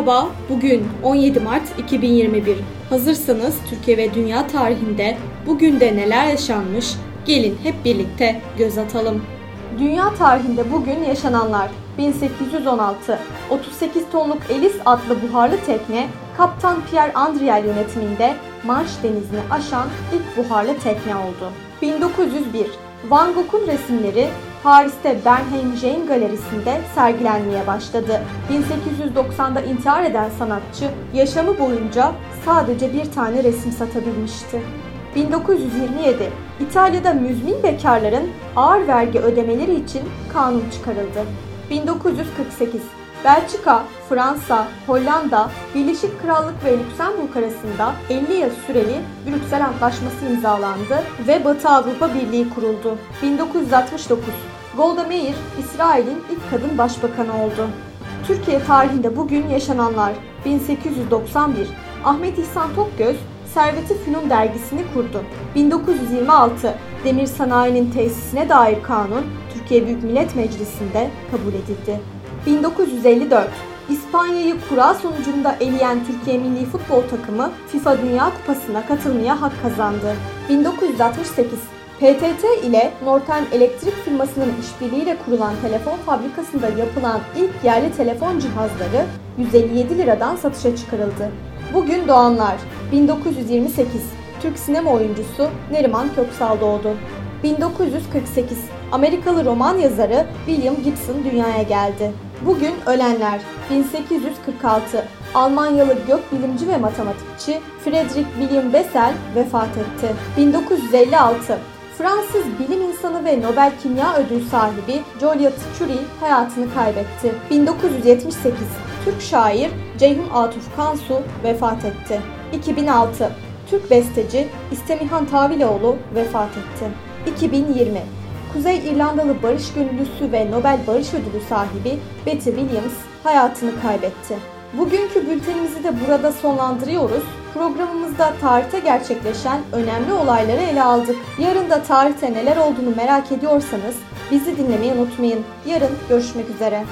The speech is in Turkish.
Merhaba, bugün 17 Mart 2021. Hazırsanız Türkiye ve dünya tarihinde bugün de neler yaşanmış? Gelin hep birlikte göz atalım. Dünya tarihinde bugün yaşananlar 1816 38 tonluk Elis adlı buharlı tekne Kaptan Pierre Andriel yönetiminde Manş denizini aşan ilk buharlı tekne oldu. 1901 Van Gogh'un resimleri Paris'te Bernheim Galerisi'nde sergilenmeye başladı. 1890'da intihar eden sanatçı yaşamı boyunca sadece bir tane resim satabilmişti. 1927 İtalya'da müzmin bekarların ağır vergi ödemeleri için kanun çıkarıldı. 1948 Belçika, Fransa, Hollanda, Birleşik Krallık ve Lüksemburg arasında 50 yıl süreli Brüksel Antlaşması imzalandı ve Batı Avrupa Birliği kuruldu. 1969 Golda Meir, İsrail'in ilk kadın başbakanı oldu. Türkiye tarihinde bugün yaşananlar 1891 Ahmet İhsan Tokgöz Servet-i Fünun dergisini kurdu. 1926 Demir sanayinin tesisine dair kanun Türkiye Büyük Millet Meclisi'nde kabul edildi. 1954 İspanya'yı kura sonucunda eleyen Türkiye Milli Futbol Takımı FIFA Dünya Kupası'na katılmaya hak kazandı. 1968 PTT ile Norten Elektrik firmasının işbirliğiyle kurulan telefon fabrikasında yapılan ilk yerli telefon cihazları 157 liradan satışa çıkarıldı. Bugün doğanlar 1928 Türk sinema oyuncusu Neriman Köksal doğdu. 1948 Amerikalı roman yazarı William Gibson dünyaya geldi. Bugün ölenler 1846 Almanyalı gökbilimci ve matematikçi Friedrich William Bessel vefat etti. 1956 Fransız bilim insanı ve Nobel Kimya Ödülü sahibi Joliot Curie hayatını kaybetti. 1978 Türk şair Ceyhun Atuf Kansu vefat etti. 2006 Türk besteci İstemihan Taviloğlu vefat etti. 2020 Kuzey İrlandalı barış gönüllüsü ve Nobel Barış Ödülü sahibi Betty Williams hayatını kaybetti. Bugünkü bültenimizi de burada sonlandırıyoruz. Programımızda tarihte gerçekleşen önemli olayları ele aldık. Yarın da tarihte neler olduğunu merak ediyorsanız bizi dinlemeyi unutmayın. Yarın görüşmek üzere.